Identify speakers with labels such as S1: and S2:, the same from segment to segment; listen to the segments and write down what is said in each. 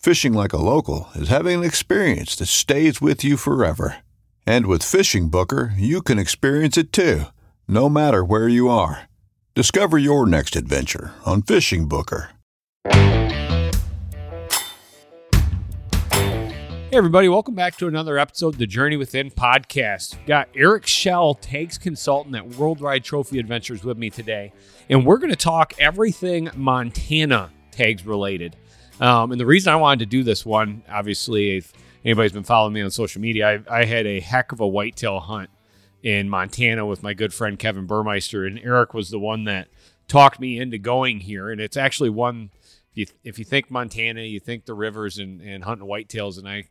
S1: Fishing like a local is having an experience that stays with you forever. And with Fishing Booker, you can experience it too, no matter where you are. Discover your next adventure on Fishing Booker.
S2: Hey, everybody, welcome back to another episode of the Journey Within podcast. We've got Eric Schell, tags consultant at Worldwide Trophy Adventures, with me today. And we're going to talk everything Montana tags related. Um, and the reason I wanted to do this one, obviously, if anybody's been following me on social media, I, I had a heck of a whitetail hunt in Montana with my good friend Kevin Burmeister. And Eric was the one that talked me into going here. And it's actually one, if you, if you think Montana, you think the rivers and, and hunting whitetails. And I,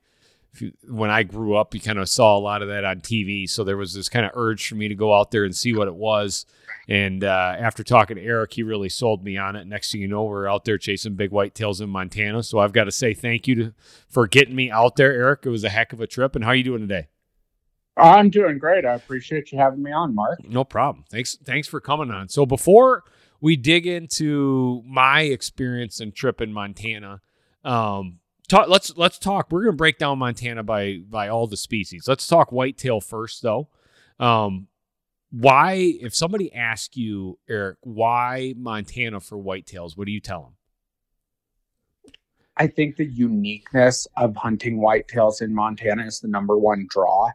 S2: you, when I grew up, you kind of saw a lot of that on TV. So there was this kind of urge for me to go out there and see what it was. And uh, after talking to Eric, he really sold me on it. Next thing you know, we're out there chasing big whitetails in Montana. So I've got to say thank you to, for getting me out there, Eric. It was a heck of a trip. And how are you doing today?
S3: I'm doing great. I appreciate you having me on, Mark.
S2: No problem. Thanks. Thanks for coming on. So before we dig into my experience and trip in Montana, um, talk, let's let's talk. We're gonna break down Montana by by all the species. Let's talk whitetail first, though. Um, why, if somebody asks you, Eric, why Montana for whitetails? What do you tell them?
S3: I think the uniqueness of hunting whitetails in Montana is the number one draw.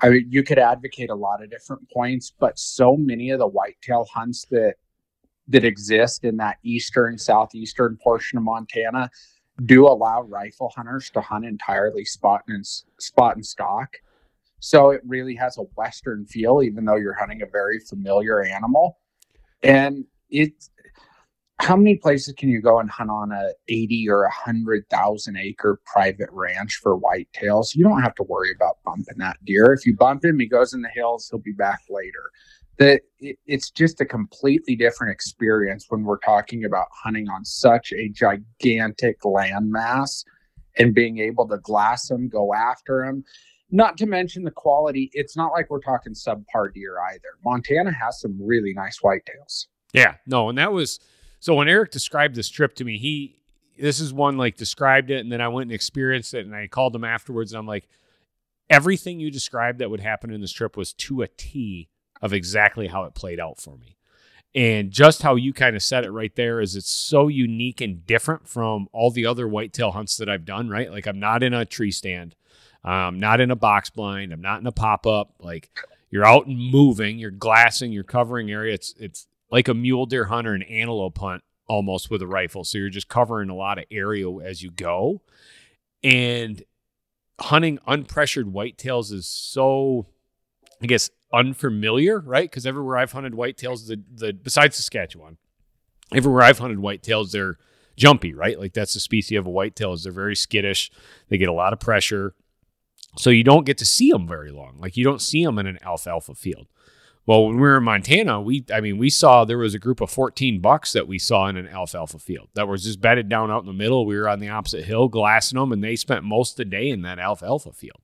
S3: I mean, you could advocate a lot of different points, but so many of the whitetail hunts that that exist in that eastern southeastern portion of Montana do allow rifle hunters to hunt entirely spot and spot and stock. So it really has a western feel, even though you're hunting a very familiar animal. And it's how many places can you go and hunt on a 80 or a 100,000 acre private ranch for whitetails? You don't have to worry about bumping that deer. If you bump him, he goes in the hills, he'll be back later. That it's just a completely different experience when we're talking about hunting on such a gigantic landmass and being able to glass them, go after them. Not to mention the quality. It's not like we're talking subpar deer either. Montana has some really nice whitetails.
S2: Yeah, no, and that was so when Eric described this trip to me, he this is one like described it and then I went and experienced it and I called him afterwards and I'm like everything you described that would happen in this trip was to a T of exactly how it played out for me. And just how you kind of said it right there is it's so unique and different from all the other whitetail hunts that I've done, right? Like I'm not in a tree stand. I'm not in a box blind. I'm not in a pop up. Like you're out and moving, you're glassing, you're covering area. It's it's like a mule deer hunt or an antelope hunt almost with a rifle. So you're just covering a lot of area as you go. And hunting unpressured whitetails is so, I guess, unfamiliar, right? Because everywhere I've hunted whitetails, the the besides Saskatchewan, everywhere I've hunted whitetails, they're jumpy, right? Like that's the species of a whitetail is they're very skittish. They get a lot of pressure. So you don't get to see them very long. Like you don't see them in an alfalfa field. Well, when we were in Montana, we I mean, we saw there was a group of 14 bucks that we saw in an alfalfa field that was just bedded down out in the middle. We were on the opposite hill glassing them, and they spent most of the day in that alfalfa field.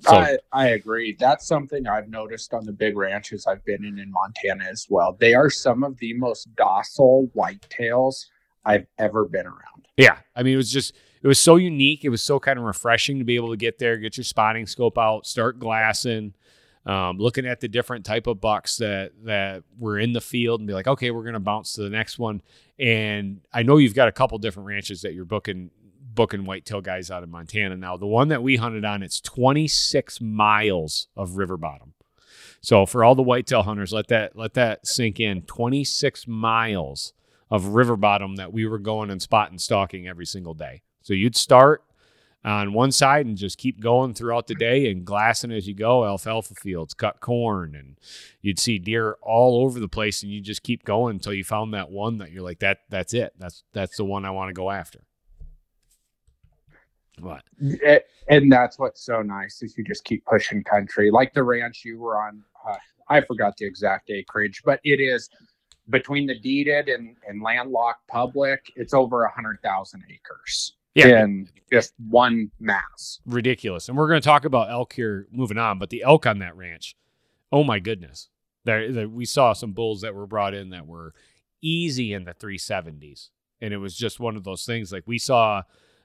S2: So
S3: I, I agree. That's something I've noticed on the big ranches I've been in in Montana as well. They are some of the most docile whitetails I've ever been around.
S2: Yeah. I mean, it was just, it was so unique. It was so kind of refreshing to be able to get there, get your spotting scope out, start glassing, um, looking at the different type of bucks that, that were in the field and be like, okay, we're going to bounce to the next one. And I know you've got a couple different ranches that you're booking, booking whitetail guys out of Montana. Now, the one that we hunted on, it's 26 miles of river bottom. So for all the whitetail hunters, let that, let that sink in 26 miles of river bottom that we were going and spot and stalking every single day. So you'd start on one side and just keep going throughout the day and glassing as you go, alfalfa fields, cut corn, and you'd see deer all over the place, and you just keep going until you found that one that you're like, that that's it. That's that's the one I want to go after. What?
S3: It- and that's what's so nice is you just keep pushing country. Like the ranch you were on, uh, I forgot the exact acreage, but it is between the deeded and, and landlocked public, it's over a hundred thousand acres
S2: Yeah,
S3: in just one mass.
S2: ridiculous. And we're going to talk about elk here moving on, but the elk on that ranch, oh my goodness. There, there, we saw some bulls that were brought in that were easy in the 370s. And it was just one of those things like we saw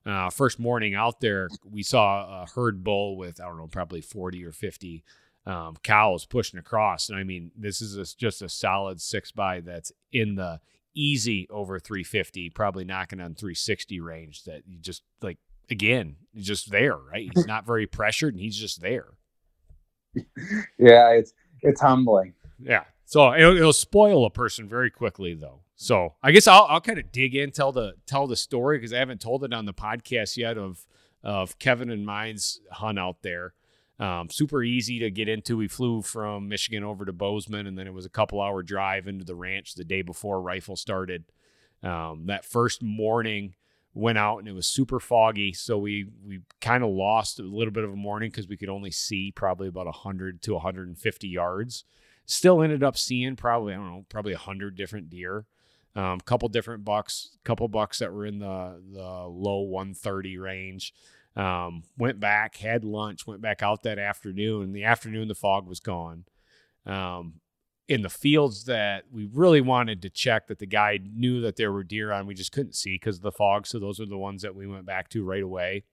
S2: uh, first morning out there, we saw a herd bull with, I don't know, probably 40 or 50 um, cows pushing across. And I mean, this is a, just a solid six by that's in the easy over 350, probably knocking on 360 range that you just like, again, just there, right? He's not very pressured and he's just there.
S3: Yeah, it's it's humbling.
S2: Yeah. So it'll, it'll spoil a person very quickly, though. So I guess I'll, I'll kind of dig in, tell the tell the story because I haven't told it on the podcast yet of of Kevin and mine's hunt out there. Um, super easy to get into. We flew from Michigan over to Bozeman, and then it was a couple hour drive into the ranch the day before rifle started. Um, that first morning went out and it was super foggy, so we we kind of lost a little bit of a morning because we could only see probably about 100 to 150 yards. Still ended up seeing probably I don't know probably 100 different deer, um, couple different bucks, couple bucks that were in the the low 130 range. Um, went back, had lunch, went back out that afternoon. In the afternoon, the fog was gone. Um, in the fields that we really wanted to check that the guy knew that there were deer on, we just couldn't see because of the fog. So those are the ones that we went back to right away.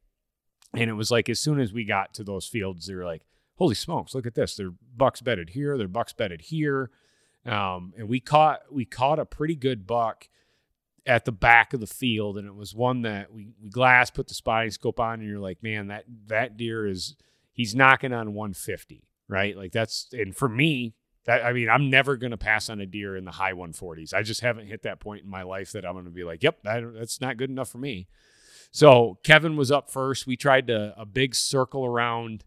S2: And it was like as soon as we got to those fields, they were like, "Holy smokes! Look at this! They're bucks bedded here. They're bucks bedded here." Um, and we caught we caught a pretty good buck at the back of the field, and it was one that we we glass put the spotting scope on, and you're like, man, that that deer is he's knocking on 150, right? Like that's and for me, that I mean, I'm never going to pass on a deer in the high 140s. I just haven't hit that point in my life that I'm going to be like, yep, that, that's not good enough for me. So Kevin was up first. We tried to a big circle around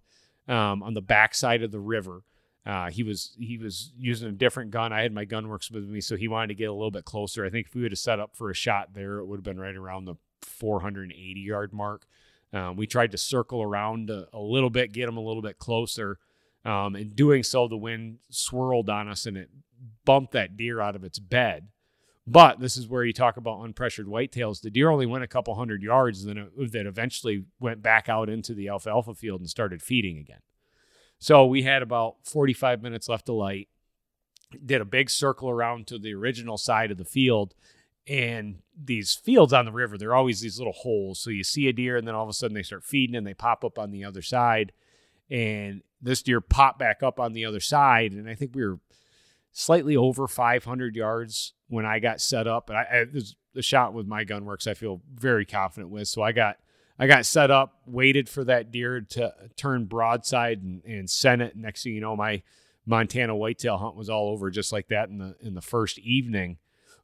S2: um, on the backside of the river. Uh, he was he was using a different gun. I had my Gunwerks with me, so he wanted to get a little bit closer. I think if we would have set up for a shot there, it would have been right around the 480 yard mark. Um, we tried to circle around a, a, little bit, get him a little bit closer. Um, in doing so, the wind swirled on us and it bumped that deer out of its bed. But this is where you talk about unpressured whitetails. The deer only went a couple hundred yards, then it, that eventually went back out into the alfalfa field and started feeding again. So we had about 45 minutes left to light. Did a big circle around to the original side of the field. And these fields on the river, they're always these little holes. So you see a deer, and then all of a sudden they start feeding and they pop up on the other side. And this deer popped back up on the other side. And I think we were slightly over 500 yards when I got set up. And I, I the shot with my Gunwerks, I feel very confident with. So I got I got set up, waited for that deer to turn broadside and, and send it. Next thing you know, my Montana whitetail hunt was all over just like that in the in the first evening.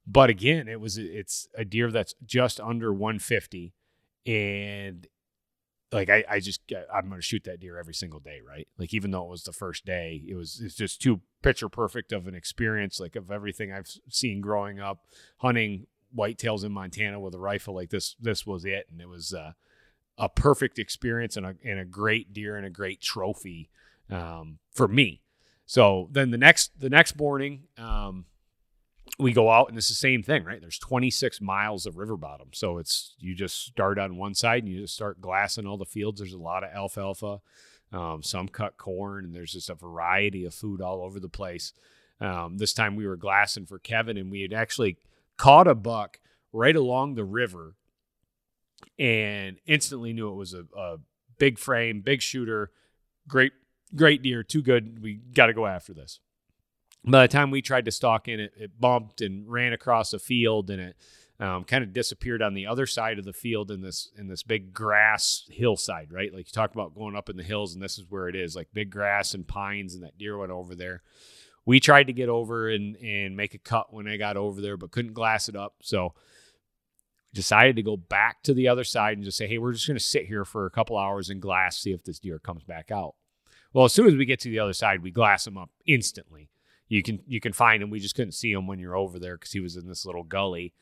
S2: But again, it was it's a deer that's just under 150, and like I, I just I'm gonna shoot that deer every single day, right? Like even though it was the first day, it was it's just too picture perfect of an experience, like of everything I've seen growing up hunting whitetails in Montana with a rifle. Like this, this was it, and it was. uh a perfect experience and a, and a great deer and a great trophy um, for me. So then the next the next morning, um, we go out and it's the same thing, right? There's 26 miles of river bottom, so it's you just start on one side and you just start glassing all the fields. There's a lot of alfalfa. Um, some cut corn, and there's just a variety of food all over the place. Um, this time we were glassing for Kevin, and we had actually caught a buck right along the river, and instantly knew it was a, a big frame, big shooter, great, great deer, too good. We got to go after this. By the time we tried to stalk in, it, it bumped and ran across a field, and it um, kind of disappeared on the other side of the field in this in this big grass hillside, right? Like you talk about going up in the hills, and this is where it is, like big grass and pines, and that deer went over there. We tried to get over and and make a cut when I got over there, but couldn't glass it up. So decided to go back to the other side and just say, hey, we're just going to sit here for a couple hours and glass, see if this deer comes back out. Well, as soon as we get to the other side, we glass him up instantly. You can you can find him. We just couldn't see him when you're over there because he was in this little gully.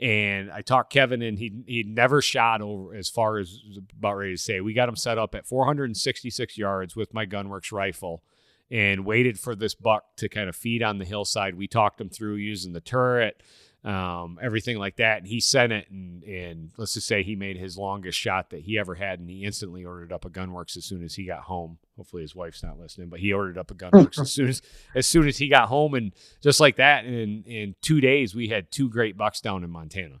S2: And I talked Kevin, and he he never shot over as far as about ready to say. We got him set up at 466 yards with my Gunwerks rifle, and waited for this buck to kind of feed on the hillside. We talked him through using the turret, um, everything like that. And he sent it, and, and let's just say he made his longest shot that he ever had, and he instantly ordered up a Gunwerks as soon as he got home. Hopefully his wife's not listening, but he ordered up a Gunwerks as soon as as soon as he got home, and just like that, in in two days we had two great bucks down in Montana.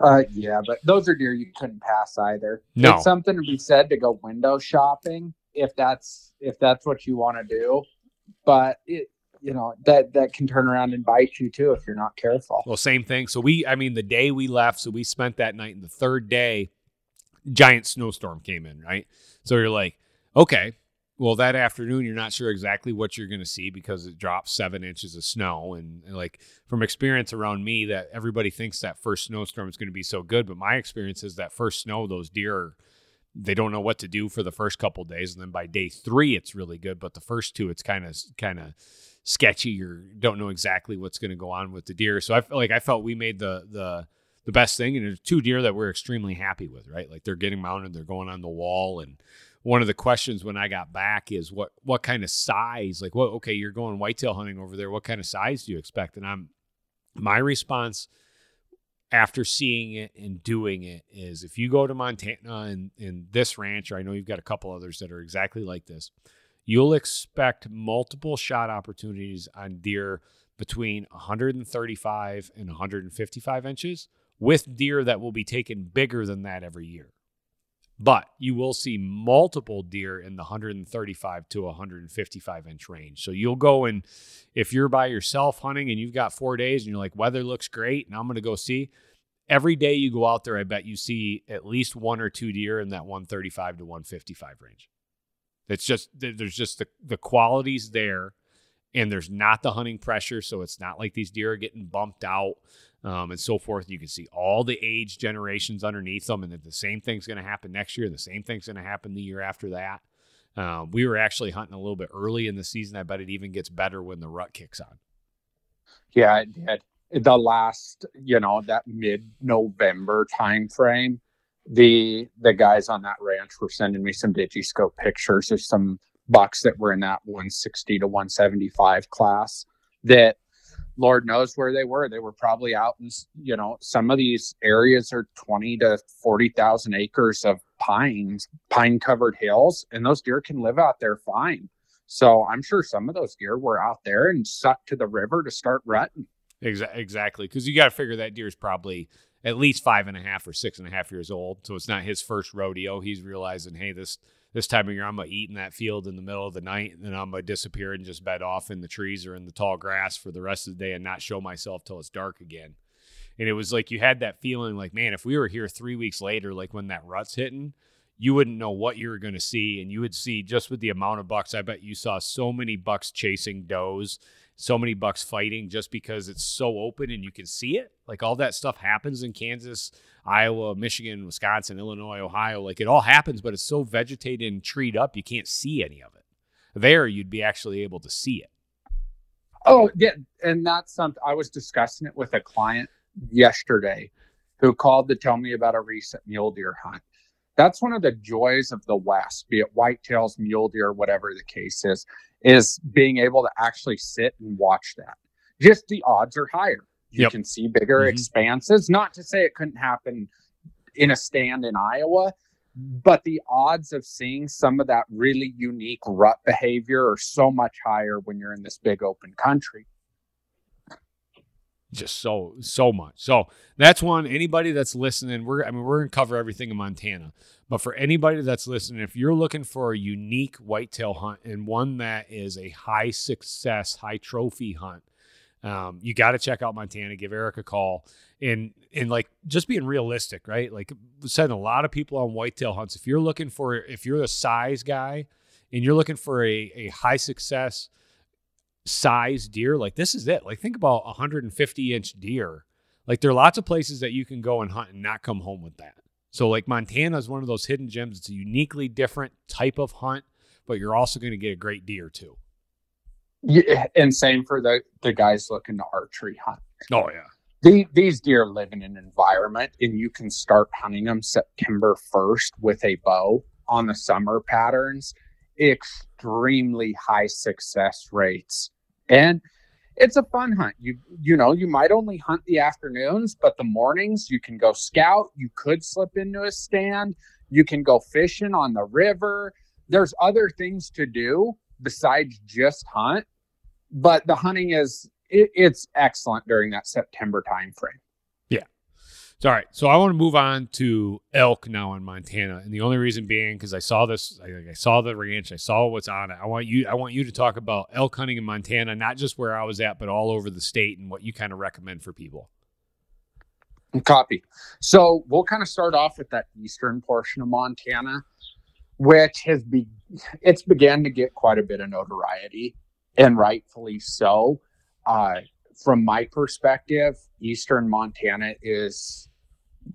S3: Uh, yeah, but those are deer you couldn't pass either.
S2: No.
S3: It's something to be said to go window shopping if that's if that's what you want to do. But it you know that that can turn around and bite you too if you're not careful.
S2: Well, same thing. So we, I mean, the day we left, so we spent that night, and the third day, giant snowstorm came in, right? So you're like, okay, well, that afternoon, you're not sure exactly what you're going to see because it drops seven inches of snow. And, and, like from experience around me, that everybody thinks that first snowstorm is going to be so good. But my experience is that first snow, those deer, they don't know what to do for the first couple days. And then by day three, it's really good. But the first two, it's kind of, kind of, sketchy or don't know exactly what's going to go on with the deer. So I felt like I felt we made the the the best thing, and there's two deer that we're extremely happy with. Right, like they're getting mounted, they're going on the wall, and one of the questions when I got back is what what kind of size? Like, what? Okay, you're going whitetail hunting over there. What kind of size do you expect? And I'm my response after seeing it and doing it is if you go to Montana and in this ranch, or I know you've got a couple others that are exactly like this you'll expect multiple shot opportunities on deer between 135 and 155 inches with deer that will be taken bigger than that every year. But you will see multiple deer in the 135 to 155 inch range. So you'll go and if you're by yourself hunting and you've got four days and you're like, weather looks great and I'm going to go see, every day you go out there, I bet you see at least one or two deer in that 135 to 155 range. It's just there's just the the qualities there, and there's not the hunting pressure, so it's not like these deer are getting bumped out um, and so forth. You can see all the age generations underneath them, and that the same thing's going to happen next year. The same thing's going to happen the year after that. Um, we were actually hunting a little bit early in the season. I bet it even gets better when the rut kicks on.
S3: Yeah, it did. The last, you know, that mid November time frame the the guys on that ranch were sending me some digiscope pictures of some bucks that were in that 160 to 175 class that lord knows where they were they were probably out in you know some of these areas are 20 to 40,000 acres of pines pine covered hills and those deer can live out there fine so i'm sure some of those deer were out there and sucked to the river to start rutting
S2: exactly because you got to figure that deer is probably at least five and a half or six and a half years old. So it's not his first rodeo. He's realizing, hey, this this time of year I'm gonna eat in that field in the middle of the night, and then I'm gonna disappear and just bed off in the trees or in the tall grass for the rest of the day and not show myself till it's dark again. And it was like you had that feeling like, man, if we were here three weeks later, like when that rut's hitting, you wouldn't know what you were going to see. And you would see just with the amount of bucks, I bet you saw so many bucks chasing does so many bucks fighting just because it's so open and you can see it. Like all that stuff happens in Kansas, Iowa, Michigan, Wisconsin, Illinois, Ohio. Like it all happens, but it's so vegetated and treed up, you can't see any of it. There, you'd be actually able to see it.
S3: Oh, yeah. And that's something I was discussing it with a client yesterday who called to tell me about a recent mule deer hunt. That's one of the joys of the West, be it whitetails, mule deer, whatever the case is, is being able to actually sit and watch that. Just the odds are higher. You
S2: Yep.
S3: can see bigger
S2: Mhm.
S3: expanses. Not to say it couldn't happen in a stand in Iowa, but the odds of seeing some of that really unique rut behavior are so much higher when you're in this big open country.
S2: Just so so much. So that's one. Anybody that's listening, we're I mean we're gonna cover everything in Montana, but for anybody that's listening, if you're looking for a unique whitetail hunt and one that is a high success, high trophy hunt, um, you got to check out Montana. Give Eric a call and and like just being realistic, right? Like said, a lot of people on whitetail hunts. If you're looking for, if you're a size guy and you're looking for a a high success size deer, like this is it. Like think about a 150 inch deer. Like there are lots of places that you can go and hunt and not come home with that. So like Montana is one of those hidden gems. It's a uniquely different type of hunt, but you're also going to get a great deer too.
S3: Yeah, and same for the the guys looking to archery hunt.
S2: Oh yeah.
S3: The, these deer live in an environment, and you can start hunting them September first with a bow on the summer patterns. Extremely high success rates, and it's a fun hunt. You you know you might only hunt the afternoons, but the mornings you can go scout. You could slip into a stand. You can go fishing on the river. There's other things to do besides just hunt but the hunting is it, it's excellent during that September time frame.
S2: So, all right. So I want to move on to elk now in Montana, and the only reason being because I saw this, I, I saw the ranch, I saw what's on it. I want you, I want you to talk about elk hunting in Montana, not just where I was at, but all over the state, and what you kind of recommend for people.
S3: Copy. So we'll kind of start off with that eastern portion of Montana, which has be it's began to get quite a bit of notoriety, and rightfully so. Uh, from my perspective, eastern Montana is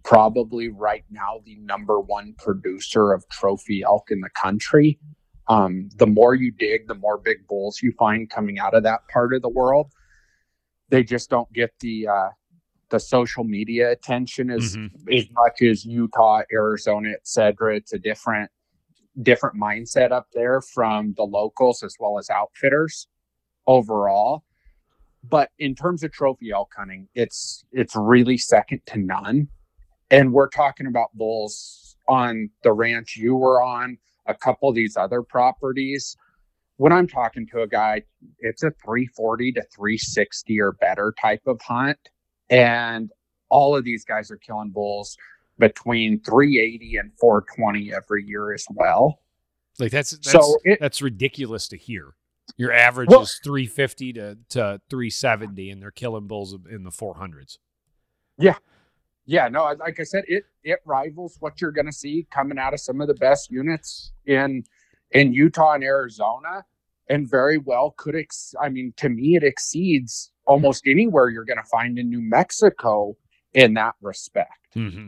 S3: probably right now the number one producer of trophy elk in the country. Um, the more you dig, the more big bulls you find coming out of that part of the world. They just don't get the uh, the social media attention as as much as Utah, Arizona, etc. It's a different different mindset up there from the locals as well as outfitters overall. But in terms of trophy elk hunting, it's it's really second to none. And we're talking about bulls on the ranch you were on, a couple of these other properties. When I'm talking to a guy, it's a 340 to 360 or better type of hunt. And all of these guys are killing bulls between 380 and 420 every year as well.
S2: Like that's that's,
S3: So it-
S2: that's ridiculous to hear. Your average
S3: Well-
S2: is 350 to, to 370, and they're killing bulls in the 400s.
S3: Yeah, no, like I said, it it rivals what you're going to see coming out of some of the best units in in Utah and Arizona, and very well could. Ex- I mean, to me, it exceeds almost anywhere you're going to find in New Mexico in that respect.
S2: Mm-hmm.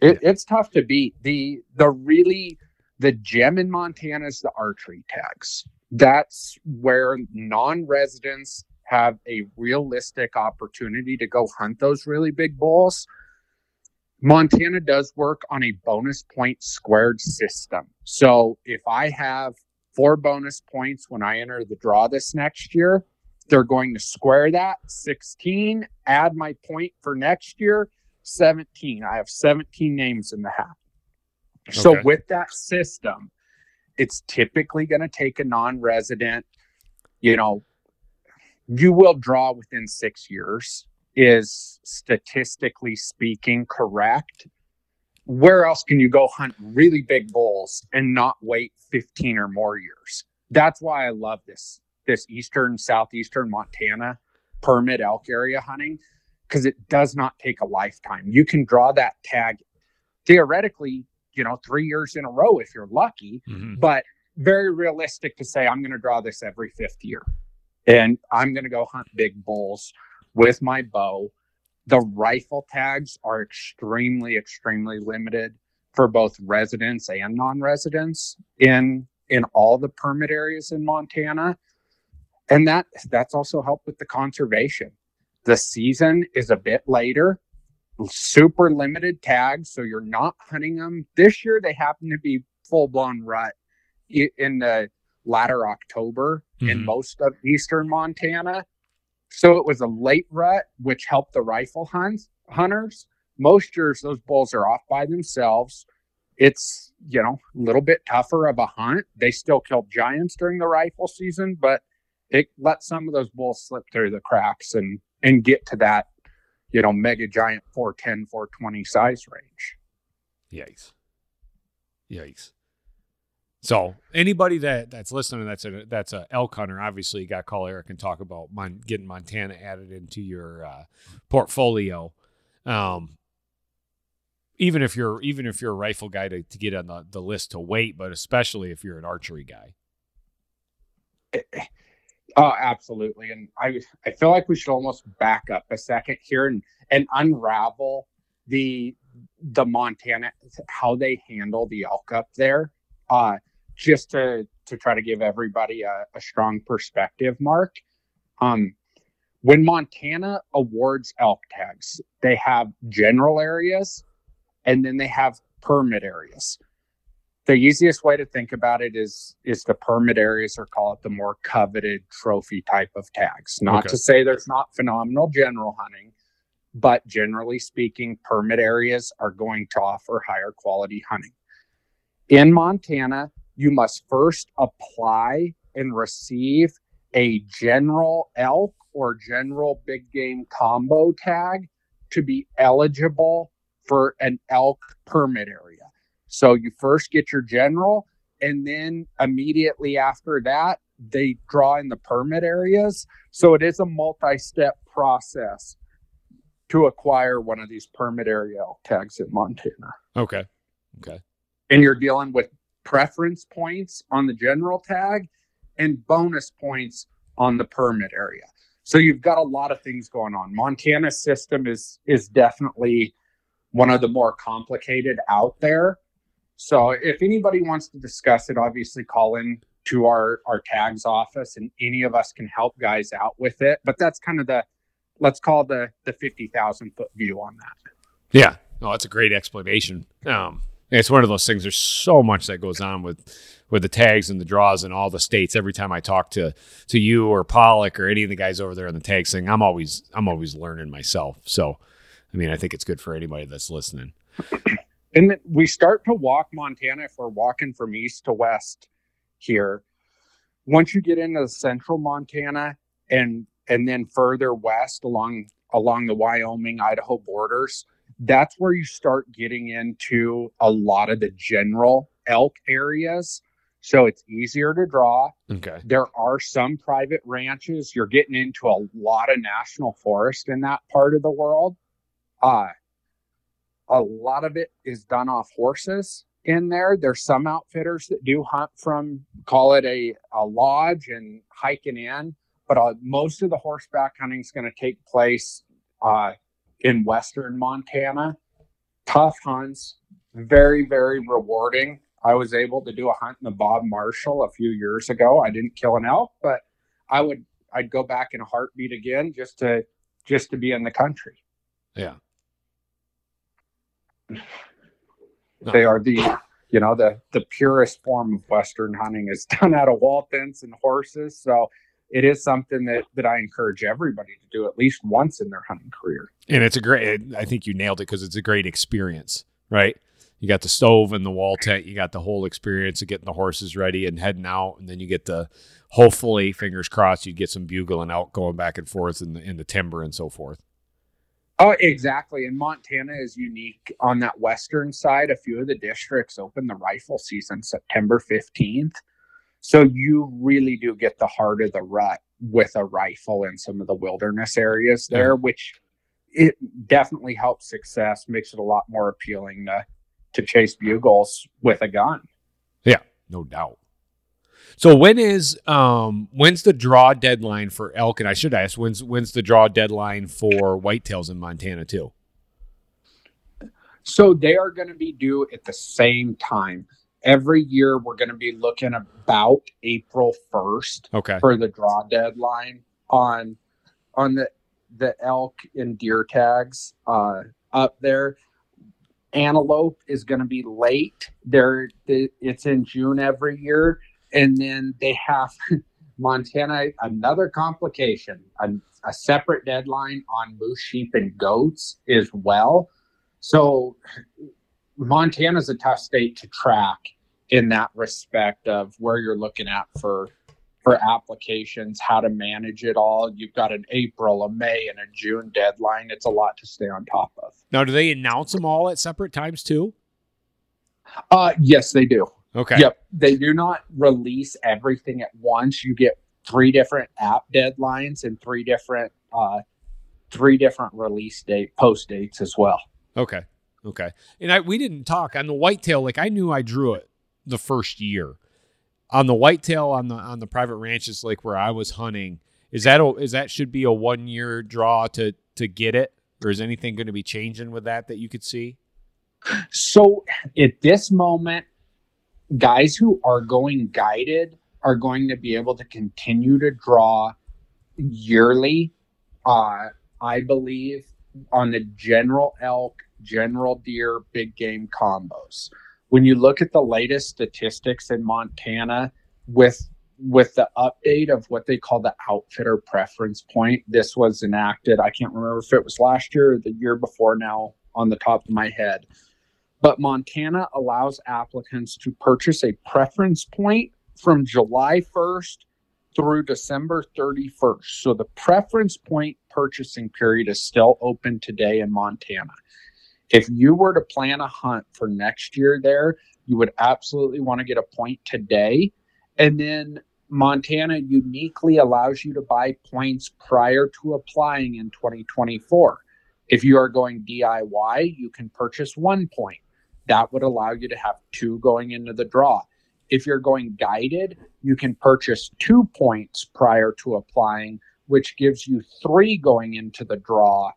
S3: It, it's tough to beat the the really the gem in Montana is the archery tags. That's where non-residents have a realistic opportunity to go hunt those really big bulls. Montana does work on a bonus point squared system. So if I have four bonus points when I enter the draw this next year, they're going to square that 16, add my point for next year, 17. I have 17 names in the hat. So with that system, it's typically going to take a non-resident, you know, you will draw within 6 years is statistically speaking correct. Where else can you go hunt really big bulls and not wait 15 or more years? That's why I love this this eastern southeastern Montana permit elk area hunting because it does not take a lifetime. You can draw that tag theoretically, you know, 3 years in a row if you're lucky,
S2: Mm-hmm.
S3: but very realistic to say I'm going to draw this every fifth year. And I'm going to go hunt big bulls with my bow. The rifle tags are extremely, extremely limited for both residents and non-residents in in all the permit areas in Montana. And that that's also helped with the conservation. The season is a bit later, super limited tags, so you're not hunting them. This year they happen to be full blown rut in the latter October mm-hmm. in most of eastern Montana. So it was a late rut, which helped the rifle hunts, hunters. Most years, those bulls are off by themselves. It's, you know, a little bit tougher of a hunt. They still killed giants during the rifle season, but it let some of those bulls slip through the cracks and, and get to that, you know, mega giant 410, 420 size range.
S2: Yikes. Yikes. So anybody that that's listening, that's a that's a elk hunter. Obviously, you got to call Eric and talk about mon- getting Montana added into your uh, portfolio. Um, even if you're even if you're a rifle guy to, to get on the, the list to wait, but especially if you're an archery guy.
S3: Oh, absolutely. And I I feel like we should almost back up a second here and and unravel the the Montana how they handle the elk up there. Uh just to to try to give everybody a, a strong perspective, Mark. Um, when Montana awards elk tags, they have general areas and then they have permit areas. The easiest way to think about it is is the permit areas or call it the more coveted trophy type of tags. Not okay. to say there's not phenomenal general hunting, but generally speaking, permit areas are going to offer higher quality hunting. In Montana, you must first apply and receive a general elk or general big game combo tag to be eligible for an elk permit area. So you first get your general, and then immediately after that, they draw in the permit areas. So it is a multi step process to acquire one of these permit area elk tags in Montana.
S2: Okay. Okay.
S3: And you're dealing with preference points on the general tag and bonus points on the permit area. So you've got a lot of things going on. Montana's system is is definitely one of the more complicated out there. So if anybody wants to discuss it, obviously call in to our our tags office and any of us can help guys out with it. But that's kind of the let's call the the 50,000 foot view on that.
S2: Yeah. No, that's a great explanation. Um, it's one of those things. There's so much that goes on with with the tags and the draws in all the states. Every time I talk to to you or Pollock or any of the guys over there on the tags thing, I'm always I'm always learning myself. So, I mean, I think it's good for anybody that's listening.
S3: And we start to walk Montana if we're walking from east to west here. Once you get into central Montana and and then further west along along the Wyoming Idaho borders, that's where you start getting into a lot of the general elk areas. So it's easier to draw.
S2: Okay.
S3: There are some private ranches. You're getting into a lot of national forest in that part of the world. Uh, a lot of it is done off horses in there. There's some outfitters that do hunt from, call it a, a lodge and hiking in, but uh, most of the horseback hunting is going to take place uh, in western Montana. Tough hunts, very, very rewarding. I was able to do a hunt in the Bob Marshall a few years ago. I didn't kill an elk, but I would I'd go back in a heartbeat again just to just to be in the country.
S2: Yeah.
S3: They are the you know the the purest form of western hunting is done out of wall fence and horses. So it is something that that I encourage everybody to do at least once in their hunting career.
S2: And it's a great. I think you nailed it because it's a great experience, right? You got the stove and the wall tent. You got the whole experience of getting the horses ready and heading out, and then you get the hopefully, fingers crossed, you get some bugling out, going back and forth in the in the timber and so forth.
S3: Oh, exactly. And Montana is unique on that western side. A few of the districts open the rifle season September fifteenth. So you really do get the heart of the rut with a rifle in some of the wilderness areas there, yeah. which it definitely helps success, makes it a lot more appealing to to chase bugles with a gun.
S2: Yeah, no doubt. So when is um when's the draw deadline for elk? And I should ask when's when's the draw deadline for whitetails in Montana too?
S3: So they are going to be due at the same time. Every year, we're going to be looking about April 1st
S2: Okay.
S3: for the draw deadline on on the the elk and deer tags uh, up there. Antelope is going to be late. There, it's in June every year, and then they have Montana another complication, a, a separate deadline on moose, sheep, and goats as well. So Montana's a tough state to track in that respect of where you're looking at for for applications, how to manage it all. You've got an April, a May, and a June deadline. It's a lot to stay on top of.
S2: Now, do they announce them all at separate times too?
S3: Uh yes, they do.
S2: Okay.
S3: Yep. They do not release everything at once. You get three different app deadlines and three different uh three different release date post dates as well.
S2: Okay. Okay. And I we didn't talk on the whitetail. Like I knew I drew it the first year. On the whitetail on the on the private ranches like where I was hunting, is that a, is that should be a one year draw to to get it? Or is anything going to be changing with that that you could see?
S3: So at this moment, guys who are going guided are going to be able to continue to draw yearly. Uh, I believe on the general elk, general deer, big game combos. When you look at the latest statistics in Montana with with the update of what they call the outfitter preference point, this was enacted. I can't remember if it was last year or the year before now on the top of my head. But Montana allows applicants to purchase a preference point from July 1st through December 31st. So the preference point purchasing period is still open today in Montana. If you were to plan a hunt for next year there, you would absolutely want to get a point today. And then Montana uniquely allows you to buy points prior to applying in 2024. If you are going DIY, you can purchase one point. That would allow you to have two going into the draw. If you're going guided, you can purchase two points prior to applying, which gives you three going into the draw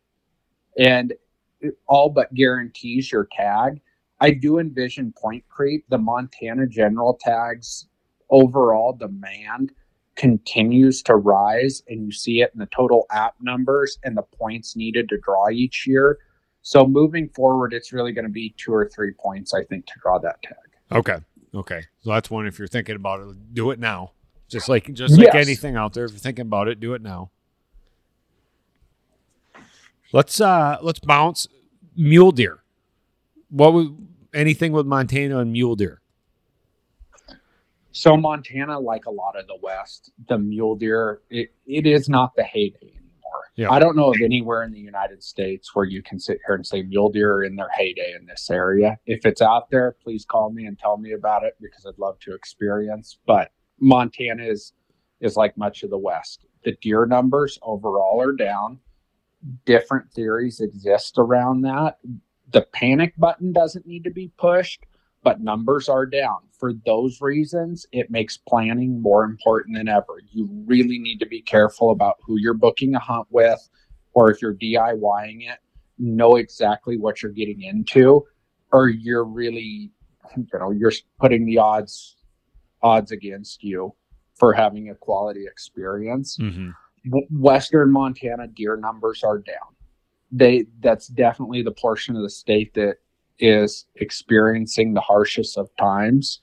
S3: and all but guarantees your tag. I do envision point creep. The Montana general tags overall demand continues to rise, and you see it in the total app numbers and the points needed to draw each year. So moving forward, it's really going to be two or three points, I think, to draw that tag.
S2: Okay. Okay. So that's one if you're thinking about it, do it now. Just like just like
S3: Yes.
S2: anything out there, if you're thinking about it, do it now. Let's uh let's bounce mule deer. What was anything with Montana and mule deer?
S3: So Montana, like a lot of the West, the mule deer, it, it is not the heyday anymore.
S2: Yeah.
S3: I don't know of anywhere in the United States where you can sit here and say mule deer are in their heyday in this area. If it's out there, please call me and tell me about it because I'd love to experience. But Montana is is like much of the West. The deer numbers overall are down. Different theories exist around that. The panic button doesn't need to be pushed but numbers are down. For those reasons, it makes planning more important than ever. You really need to be careful about who you're booking a hunt with, or if you're DIYing it, know exactly what you're getting into, or you're really, you know, you're putting the odds odds against you for having a quality experience.
S2: Mm-hmm.
S3: Western Montana deer numbers are down. They that's definitely the portion of the state that is experiencing the harshest of times.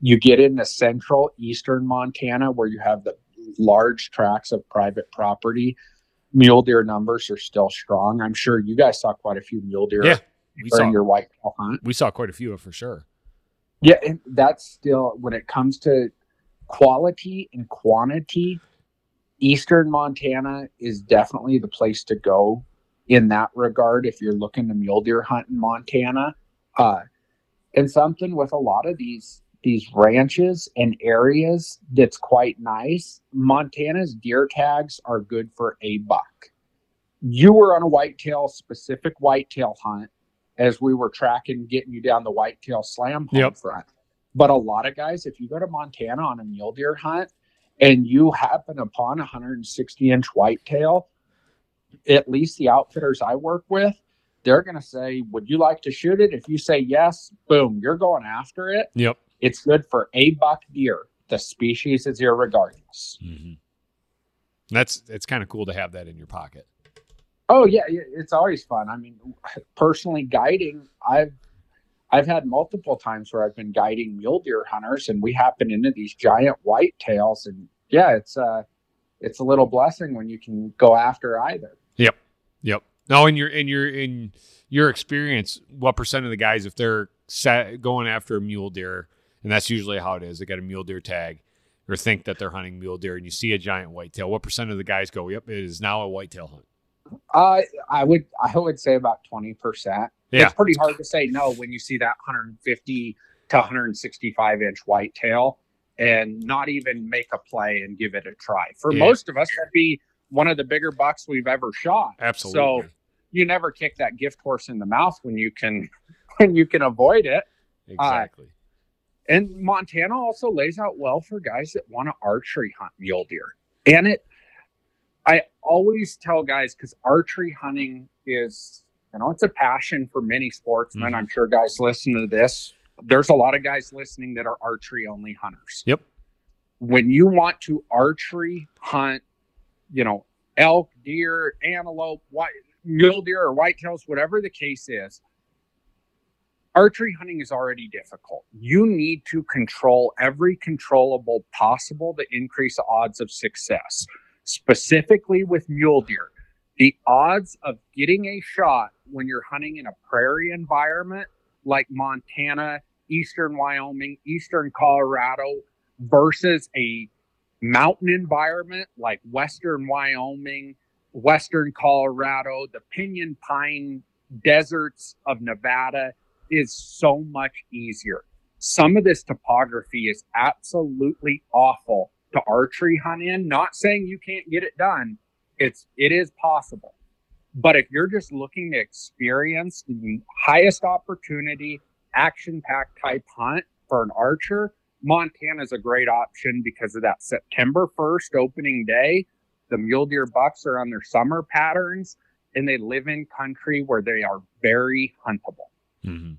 S3: You get into central eastern Montana where you have the large tracts of private property. Mule deer numbers are still strong. I'm sure you guys saw quite a few mule deer
S2: Yeah, We
S3: during
S2: saw
S3: your whitetail hunt.
S2: we saw quite a few for sure.
S3: Yeah, and that's still when it comes to quality and quantity. Eastern Montana is definitely the place to go in that regard if you're looking to mule deer hunt in Montana. Uh, and something with a lot of these these ranches and areas that's quite nice. Montana's deer tags are good for a buck. You were on a whitetail specific whitetail hunt as we were tracking getting you down the whitetail slam home
S2: Yep.
S3: front. But a lot of guys, if you go to Montana on a mule deer hunt and you happen upon a 160 inch whitetail, at least the outfitters I work with, they're going to say, Would you like to shoot it? If you say yes, boom, you're going after it.
S2: Yep.
S3: It's good for a buck deer. The species is irregardless.
S2: Mm-hmm. That's it's kind of cool to have that in your pocket.
S3: Oh yeah, it's always fun. I mean, personally guiding, I've I've had multiple times where I've been guiding mule deer hunters, and we happen into these giant whitetails, and yeah, it's uh it's a little blessing when you can go after either.
S2: Yep, yep. Now, in your in your in your experience, what percent of the guys, if they're set, going after a mule deer, and that's usually how it is, they got a mule deer tag, or think that they're hunting mule deer, and you see a giant whitetail, what percent of the guys go, "Yep, it is now a whitetail hunt"?
S3: Uh, I would I would say about twenty percent.
S2: Yeah.
S3: It's pretty hard to say no when you see that 150 to 165 inch whitetail and not even make a play and give it a try. For
S2: Yeah.
S3: most of us, that'd be one of the bigger bucks we've ever shot.
S2: Absolutely.
S3: So you never kick that gift horse in the mouth when you can when you can avoid it.
S2: Uh, exactly.
S3: And Montana also lays out well for guys that want to archery hunt mule deer. And it, I always tell guys because archery hunting is, you know, it's a passion for many sportsmen.
S2: Mhm.
S3: I'm sure guys listen to this. There's a lot of guys listening that are archery only hunters.
S2: Yep.
S3: When you want to archery hunt, you know, elk, deer, antelope, white, mule deer, or whitetails, whatever the case is, archery hunting is already difficult. You need to control every controllable possible to increase the odds of success. Specifically with mule deer, the odds of getting a shot when you're hunting in a prairie environment like Montana, eastern Wyoming, eastern Colorado versus a mountain environment like western Wyoming, western Colorado, the pinyon pine deserts of Nevada is so much easier. Some of this topography is absolutely awful to archery hunt in. Not saying you can't get it done. It's it is possible. But if you're just looking to experience the highest opportunity, action-packed type hunt for an archer, Montana is a great option because of that September 1st opening day. The mule deer bucks are on their summer patterns and they live in country where they are very huntable.
S2: Mm-hmm.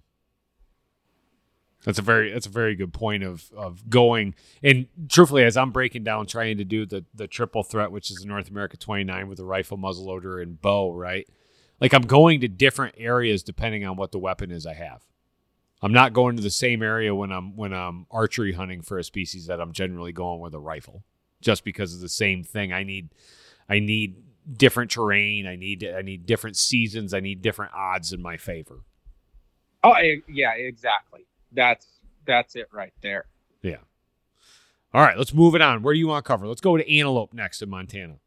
S2: That's a very that's a very good point of of going. And truthfully as I'm breaking down trying to do the the triple threat which is the North America 29 with a rifle muzzleloader and bow right? Like I'm going to different areas depending on what the weapon is I have. I'm not going to the same area when I'm when I'm archery hunting for a species that I'm generally going with a rifle just because of the same thing. I need I need different terrain. I need I need different seasons. I need different odds in my favor.
S3: Oh, yeah, exactly. That's that's it right there.
S2: Yeah. All right, let's move it on. Where do you want to cover? Let's go to antelope next in Montana.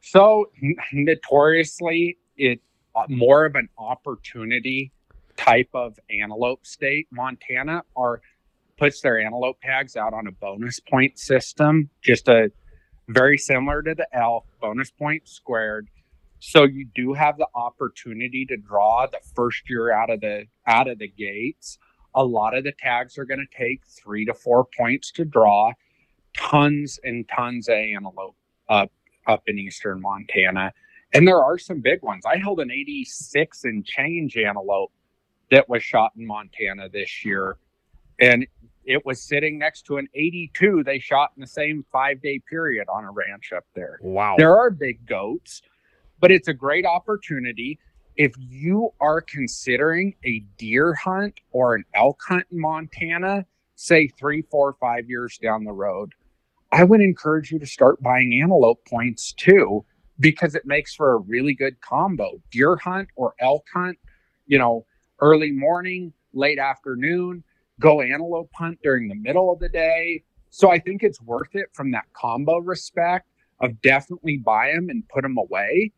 S3: So notoriously, it uh, more of an opportunity type of antelope state. Montana are puts their antelope tags out on a bonus point system, just a very similar to the elk bonus point squared. So you do have the opportunity to draw the first year out of the out of the gates. A lot of the tags are going to take three to four points to draw. Tons and tons of antelope up up in eastern Montana. And there are some big ones. I held an 86 and change antelope that was shot in Montana this year. And it was sitting next to an 82 they shot in the same five day period on a ranch up there.
S2: Wow.
S3: There are big goats, but it's a great opportunity. If you are considering a deer hunt or an elk hunt in Montana, say three, four, five years down the road, I would encourage you to start buying antelope points too, because it makes for a really good combo. Deer hunt or elk hunt, you know, early morning, late afternoon, go antelope hunt during the middle of the day. So I think it's worth it from that combo respect of definitely buy them and put them away.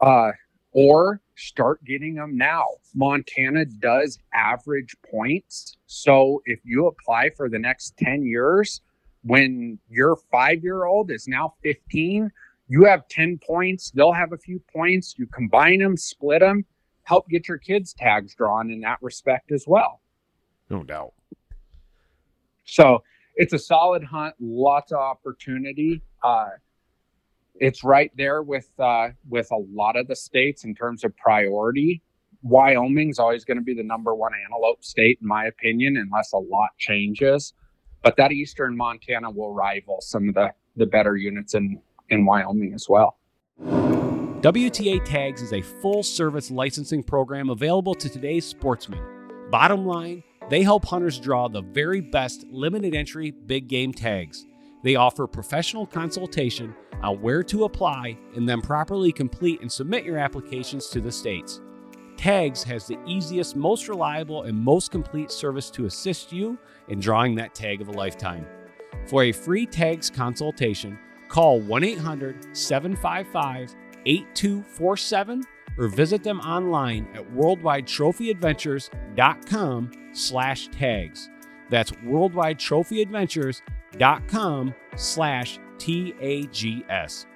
S3: Uh, or start getting them now. Montana does average points. So if you apply for the next 10 years, when your five year old is now 15, you have 10 points, they'll have a few points. You combine them, split them, help get your kids' tags drawn in that respect as well.
S2: No doubt.
S3: So it's a solid hunt, lots of opportunity. Uh, it's right there with uh, with a lot of the states in terms of priority. Wyoming's always going to be the number one antelope state, in my opinion, unless a lot changes. But that eastern Montana will rival some of the the better units in in Wyoming as well.
S2: WTA Tags is a full service licensing program available to today's sportsmen. Bottom line, they help hunters draw the very best limited entry big game tags. They offer professional consultation on where to apply and then properly complete and submit your applications to the states. Tags has the easiest, most reliable, and most complete service to assist you in drawing that tag of a lifetime. For a free tags consultation, call 1 800 755 8247 or visit them online at worldwidetrophyadventures.com slash tags. That's worldwidetrophyadventures.com slash T-A-G-S.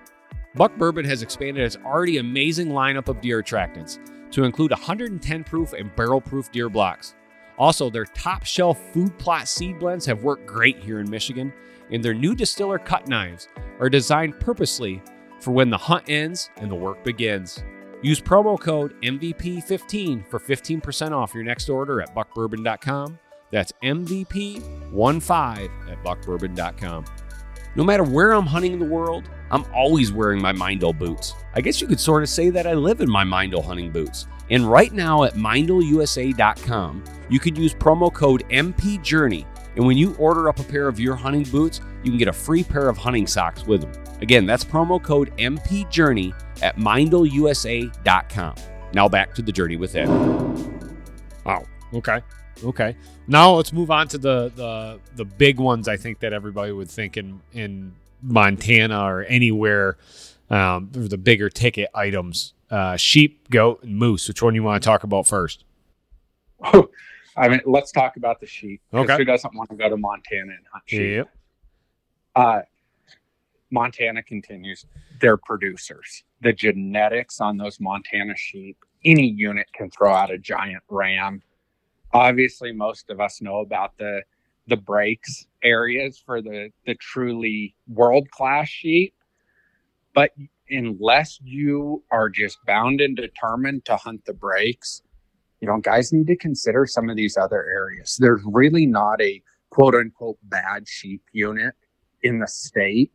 S2: Buck Bourbon has expanded its already amazing lineup of deer attractants to include 110 proof and barrel proof deer blocks. Also, their top shelf food plot seed blends have worked great here in Michigan, and their new distiller cut knives are designed purposely for when the hunt ends and the work begins. Use promo code MVP15 for 15% off your next order at buckbourbon.com. That's MVP15 at buckbourbon.com. No matter where I'm hunting in the world, I'm always wearing my Meindl boots. I guess you could sort of say that I live in my Meindl hunting boots. And right now at MeindlUSA.com, you can use promo code MPJourney. And when you order up a pair of your hunting boots, you can get a free pair of hunting socks with them. Again, that's promo code MPJourney at MeindlUSA.com. Now back to the journey within. Wow. Okay. Okay. Now let's move on to the the the big ones. I think that everybody would think in in Montana or anywhere, um, the bigger ticket items: uh, sheep, goat, and moose. Which one you want to talk about first?
S3: I mean, let's talk about the sheep.
S2: Okay.
S3: Who doesn't want to go to Montana and hunt sheep?
S2: Yep.
S3: uh, Montana continues. They're producers. The genetics on those Montana sheep, any unit can throw out a giant ram. Obviously, most of us know about the the breaks areas for the the truly world class sheep, but unless you are just bound and determined to hunt the breaks, you know, guys need to consider some of these other areas. There's really not a quote unquote bad sheep unit in the state.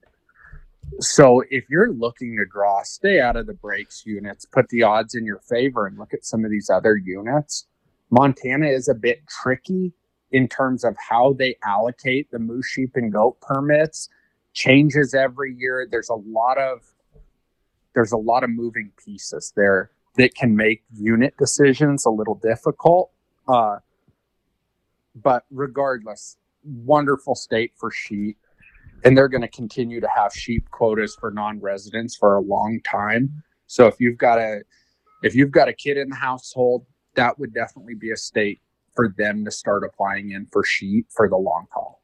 S3: So if you're looking to draw, stay out of the breaks units, put the odds in your favor and look at some of these other units. Montana is a bit tricky in terms of how they allocate the moose, sheep, and goat permits. Changes every year. There's a lot of there's a lot of moving pieces there that can make unit decisions a little difficult. Uh, but regardless, wonderful state for sheep and they're going to continue to have sheep quotas for non-residents for a long time. So if you've got a if you've got a kid in the household, that would definitely be a state for them to start applying in for sheep for the long haul.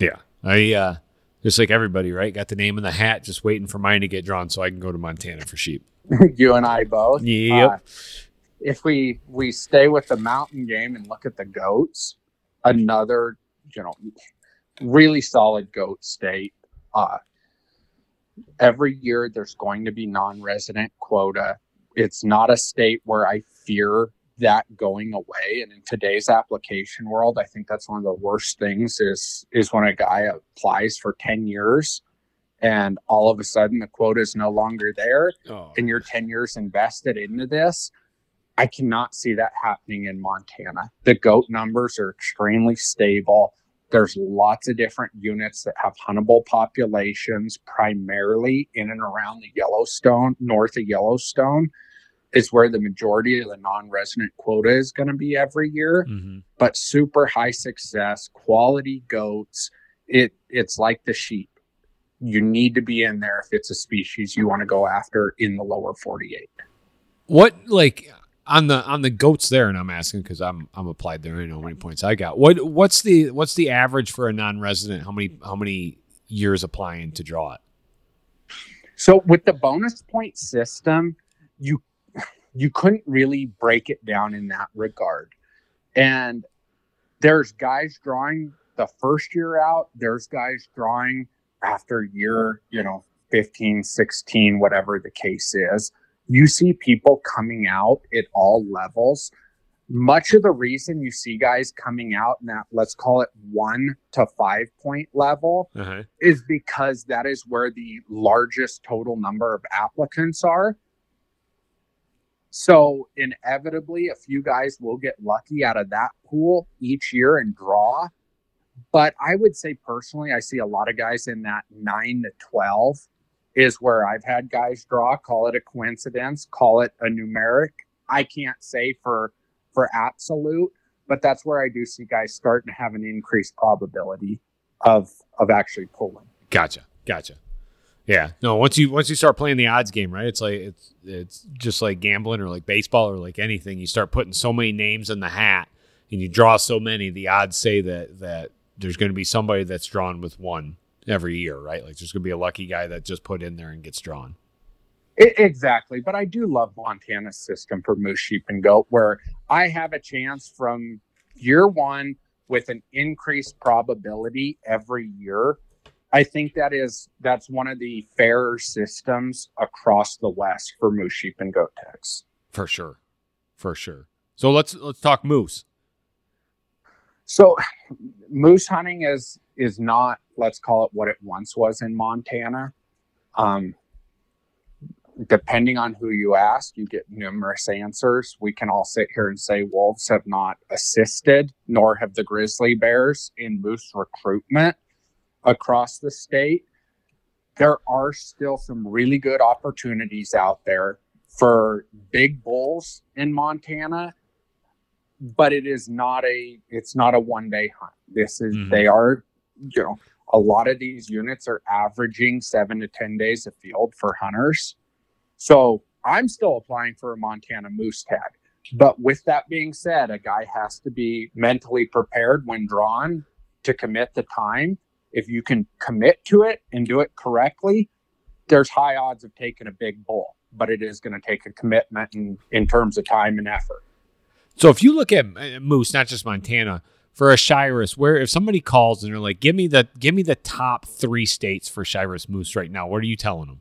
S2: Yeah. I uh just like everybody, right? Got the name in the hat, just waiting for mine to get drawn so I can go to Montana for sheep.
S3: you and I both.
S2: Yep.
S3: Uh, if we we stay with the mountain game and look at the goats, another you know really solid goat state. Uh, every year there's going to be non-resident quota. It's not a state where I fear that going away. And in today's application world, I think that's one of the worst things is is when a guy applies for 10 years and all of a sudden the quota is no longer there
S2: Oh.
S3: and you're 10 years invested into this. I cannot see that happening in Montana. The goat numbers are extremely stable. There's lots of different units that have huntable populations, primarily in and around the Yellowstone, north of Yellowstone, is where the majority of the non resident quota is going to be every year.
S2: Mhm.
S3: But super high success, quality goats. It It's like the sheep. You need to be in there if it's a species you want to go after in the lower 48.
S2: What like on the on the goats there, and I'm asking because I'm I'm applied there. I know how many points I got. What what's the what's the average for a non-resident? How many how many years applying to draw it?
S3: So with the bonus point system, you you couldn't really break it down in that regard. And there's guys drawing the first year out, there's guys drawing after year, you know, 15, 16, whatever the case is. You see people coming out at all levels. Much of the reason you see guys coming out in that, let's call it one to five point level,
S2: Uh-huh.
S3: is because that is where the largest total number of applicants are. So, inevitably, a few guys will get lucky out of that pool each year and draw. But I would say personally, I see a lot of guys in that nine to 12 is where I've had guys draw. Call it a coincidence, call it a numeric. I can't say for for absolute, but that's where I do see guys starting to have an increased probability of of actually pulling.
S2: Gotcha. Gotcha. Yeah. No, once you once you start playing the odds game, right? It's like it's it's just like gambling or like baseball or like anything. You start putting so many names in the hat and you draw so many, the odds say that that there's going to be somebody that's drawn with one every year, right? Like there's going to be a lucky guy that just put in there and gets drawn.
S3: I- exactly. But I do love Montana's system for moose, sheep, and goat, where I have a chance from year one with an increased probability every year. I think that is that's one of the fairer systems across the West for moose, sheep, and goat tags.
S2: For sure. For sure. So let's let's talk moose.
S3: So moose hunting is is not let's call it what it once was in Montana. Um, depending on who you ask, you get numerous answers. We can all sit here and say wolves have not assisted, nor have the grizzly bears in moose recruitment across the state. There are still some really good opportunities out there for big bulls in Montana but it is not a it's not a one day hunt this is
S2: Mhm.
S3: they are you know a lot of these units are averaging seven to ten days of field for hunters. So i'm still applying for a montana moose tag. But with that being said a guy has to be mentally prepared when drawn to commit the time. If you can commit to it and do it correctly there's high odds of taking a big bull but it is going to take a commitment in, in terms of time and effort.
S2: So if you look at uh, moose, not just Montana, for a Shiras, where if somebody calls and they're like, "Give me the give me the top three states for Shiras moose right now," what are you telling them?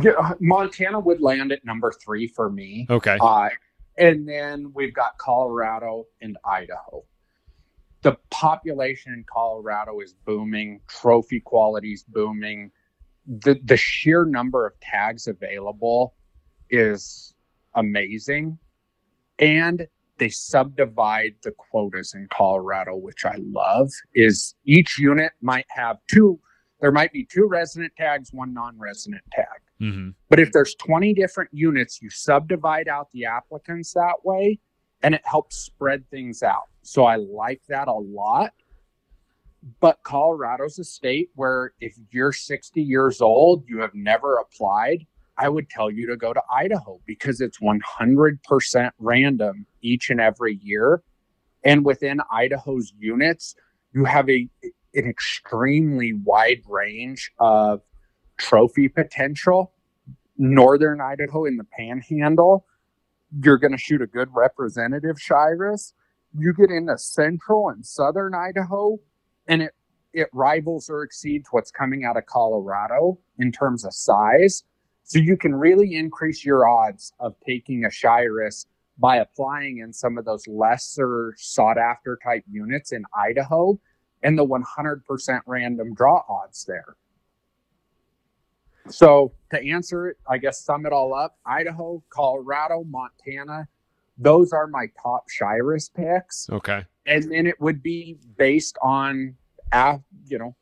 S3: Yeah, Montana would land at number three for me.
S2: Okay.
S3: Uh, and then we've got Colorado and Idaho. The population in Colorado is booming, trophy quality is booming. The, the sheer number of tags available is amazing. And they subdivide the quotas in Colorado, which I love. Is each unit might have two, there might be two resident tags, one non resident tag.
S2: Mm-hmm.
S3: But if there's 20 different units, you subdivide out the applicants that way and it helps spread things out. So I like that a lot. But Colorado's a state where if you're 60 years old, you have never applied, I would tell you to go to Idaho because it's 100% random each and every year. And within Idaho's units, you have a an extremely wide range of trophy potential. Northern Idaho in the panhandle, you're going to shoot a good representative Shiras. You get into central and southern Idaho, and it it rivals or exceeds what's coming out of Colorado in terms of size. So you can really increase your odds of taking a Shiras by applying in some of those lesser sought after type units in Idaho and the 100% random draw odds there. So to answer it, I guess sum it all up Idaho, Colorado, Montana, those are my top Shiras picks.
S2: Okay.
S3: And then it would be based on, you know,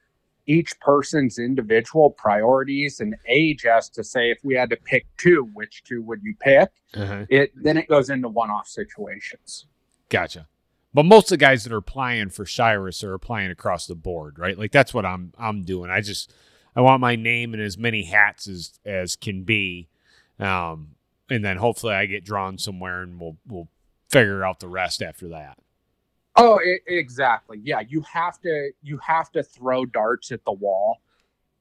S3: each person's individual priorities and age as to say if we had to pick two, which two would you pick?
S2: Uh-huh.
S3: It then it goes into one-off situations.
S2: Gotcha. But most of the guys that are applying for Shiras are applying across the board, right? Like that's what I'm I'm doing. I just I want my name in as many hats as as can be, um, and then hopefully I get drawn somewhere, and we'll we'll figure out the rest after that.
S3: Oh, e- exactly. Yeah, you have to you have to throw darts at the wall,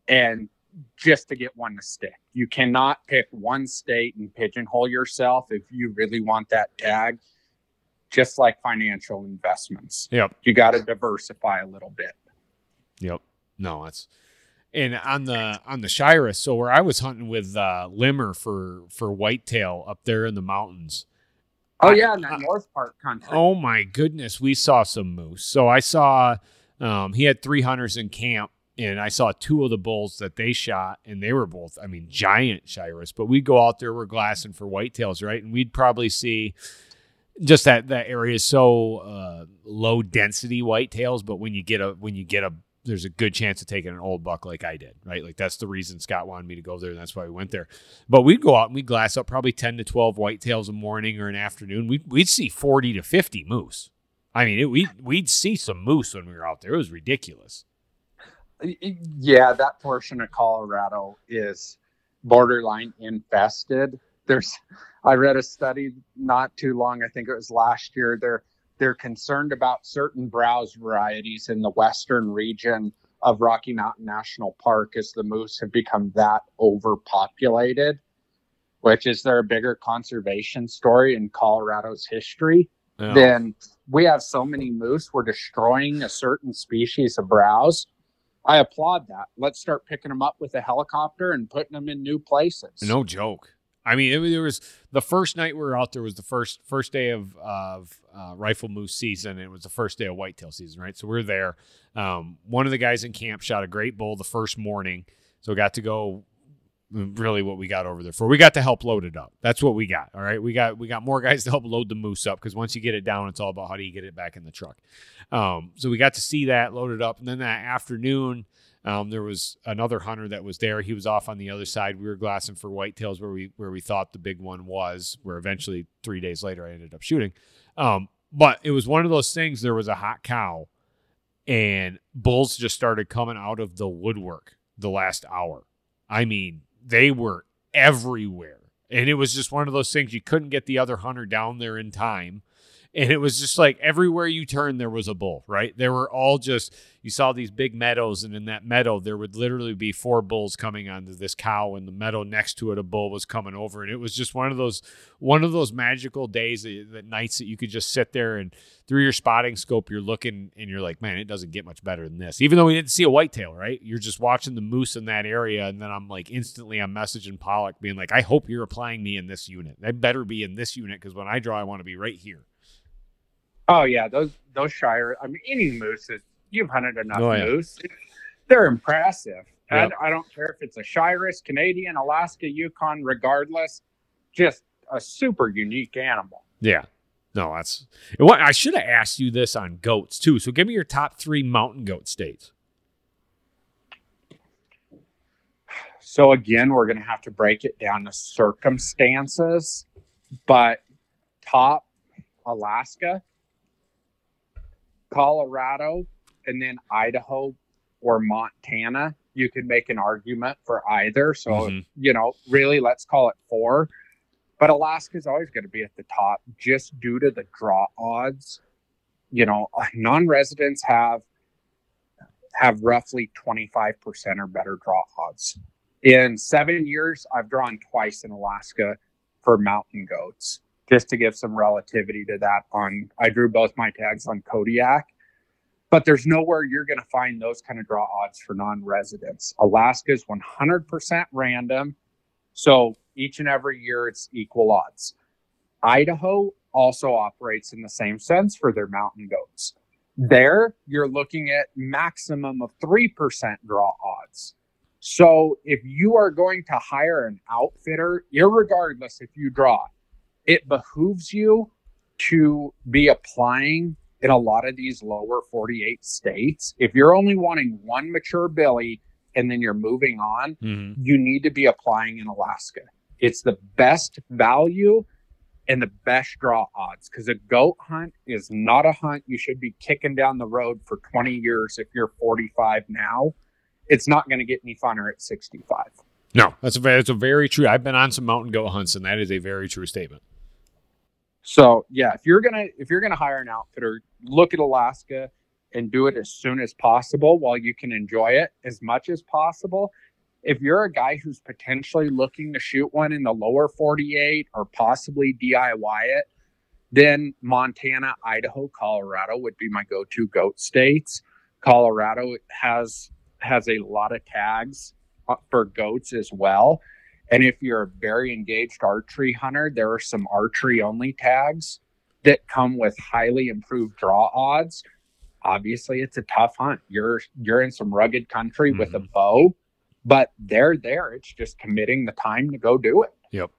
S3: and just to get one to stick. You cannot pick one state and pigeonhole yourself if you really want that tag. just like financial investments.
S2: Yep.
S3: You got to diversify a little bit.
S2: Yep. No, that's and on the on the Shiras, so where I was hunting with uh Limmer for for whitetail up there in the mountains.
S3: Oh yeah, in that
S2: I-
S3: North Park country.
S2: Oh my goodness, we saw some moose. So I saw um he had three hunters in camp and I saw two of the bulls that they shot and they were both, I mean, giant Shiras. But we'd go out there, we're glassing for whitetails, right? And we'd probably see just that that area is so uh, low density whitetails, but when you get a when you get a there's a good chance of taking an old buck like I did, right? Like that's the reason Scott wanted me to go there, and that's why we went there. But we'd go out and we'd glass up probably ten to twelve whitetails a morning or an afternoon. We'd we'd see forty to fifty moose. I mean, we we'd see some moose when we were out there. It was ridiculous.
S3: Yeah, that portion of Colorado is borderline infested. There's I read a study not too long, I think it was last year. They're they're concerned about certain browse varieties in the western region of Rocky Mountain National Park as the moose have become that overpopulated, which is there a bigger conservation story in Colorado's history?
S2: Yeah.
S3: then we have so many moose, we're destroying a certain species of browse. I applaud that. Let's start picking them up with a helicopter and putting them in new places.
S2: No joke. I mean, it, was- was the first night we were out there was the first first day of of uh, rifle moose season. It was the first day of whitetail season, right? So we're there. Um, one of the guys in camp shot a great bull the first morning, so we got to go. Really, what we got over there for? We got to help load it up. That's what we got. All right, we got we got more guys to help load the moose up because once you get it down, it's all about how do you get it back in the truck. Um, so we got to see that loaded up, and then that afternoon, um, there was another hunter that was there. He was off on the other side. We were glassing for whitetails where we where we thought the big one was. Where eventually three days later I ended up shooting. Um, but it was one of those things. There was a hot cow, and bulls just started coming out of the woodwork the last hour. I mean, they were everywhere, and it was just one of those things. You couldn't get the other hunter down there in time. And it was just like everywhere you turned, there was a bull, right? there were all just, you saw these big meadows, and in that meadow, there would literally be four bulls coming onto this cow, and the meadow next to it, a bull was coming over. And it was just one of those, one of those magical days, that, nights that you could just sit there and through your spotting scope, you're looking and you're like, man, it doesn't get much better than this. Even though we didn't see a whitetail, right? You're just watching the moose in that area. And then I'm like, instantly, I'm messaging Pollock being like, I hope you're applying me in this unit. I better be in this unit because when I draw, I want to be right here.
S3: Oh yeah, those those shire. I mean, any moose is you've hunted enough
S2: Oh, yeah.
S3: moose. They're impressive.
S2: Yep.
S3: And I don't care if it's a Shiras, Canadian, Alaska, Yukon, regardless. Just a super unique animal.
S2: Yeah. No, that's what I should have asked you this on goats too. So give me your top three mountain goat states.
S3: So again, we're going to have to break it down to circumstances, but top Alaska, Colorado, and then Idaho or Montana. You could make an argument for either. So,
S2: Mhm.
S3: you know, really, let's call it four. But Alaska's always going to be at the top just due to the draw odds. You know, non-residents have have roughly 25% or better draw odds. In seven years, I've drawn twice in Alaska for mountain goats, just to give some relativity to that. On I drew both my tags on Kodiak, but there's nowhere you're going to find those kind of draw odds for non-residents. Alaska is 100% random, so each and every year it's equal odds. Idaho also operates in the same sense for their mountain goats. There, you're looking at maximum of 3% draw odds. So if you are going to hire an outfitter, irregardless if you draw, it behooves you to be applying in a lot of these lower 48 states. If you're only wanting one mature billy and then you're moving on,
S2: Mm-hmm.
S3: you need to be applying in Alaska. It's the best value and the best draw odds because a goat hunt is not a hunt you should be kicking down the road for 20 years if you're 45 now. It's not going to get any funner at 65.
S2: No, that's a that's a very true. I've been on some mountain goat hunts, and that is a very true statement.
S3: So yeah, if you're gonna if you're gonna hire an outfitter, look at Alaska and do it as soon as possible while you can enjoy it as much as possible. If you're a guy who's potentially looking to shoot one in the lower 48 or possibly DIY it, Then Montana, Idaho, Colorado would be my go-to goat states. Colorado has has a lot of tags uh, for goats as well. And if you're a very engaged archery hunter, there are some archery only tags that come with highly improved draw odds. Obviously, it's a tough hunt. You're you're in some rugged country with a mm-hmm. bow, but they're there. It's just committing the time to go do it.
S2: Yep.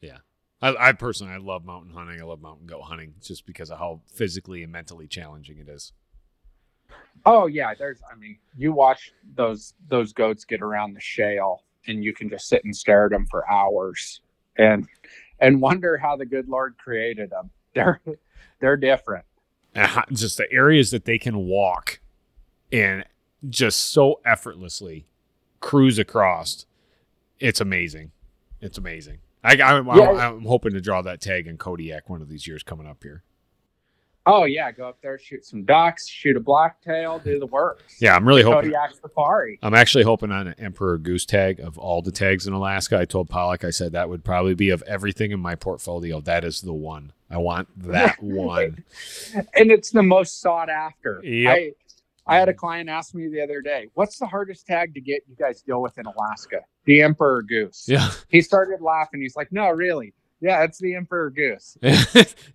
S2: Yeah. I, I personally, I love mountain hunting. I love mountain goat hunting just because of how physically and mentally challenging it is.
S3: Oh yeah, there's. I mean, you watch those those goats get around the shale, and you can just sit and stare at them for hours, and and wonder how the good Lord created them. They're they're different.
S2: How- just the areas that they can walk and just so effortlessly cruise across. It's amazing. It's amazing. I, I'm,
S3: Yeah.
S2: I'm hoping to draw that tag in Kodiak one of these years coming up here.
S3: Oh yeah, go up there, shoot some ducks, shoot a blacktail, do the works.
S2: Yeah, I'm really hoping.
S3: Kodiak Safari.
S2: I'm actually hoping on an Emperor Goose tag of all the tags in Alaska. I told Pollock, I said that would probably be of everything in my portfolio. That is the one. I want that one.
S3: and it's the most sought after.
S2: Yep.
S3: I, I had a client ask me the other day, "What's the hardest tag to get you guys deal with in Alaska?" The Emperor Goose.
S2: Yeah.
S3: He started laughing. He's like, "No, really? Yeah, it's the Emperor Goose."
S2: and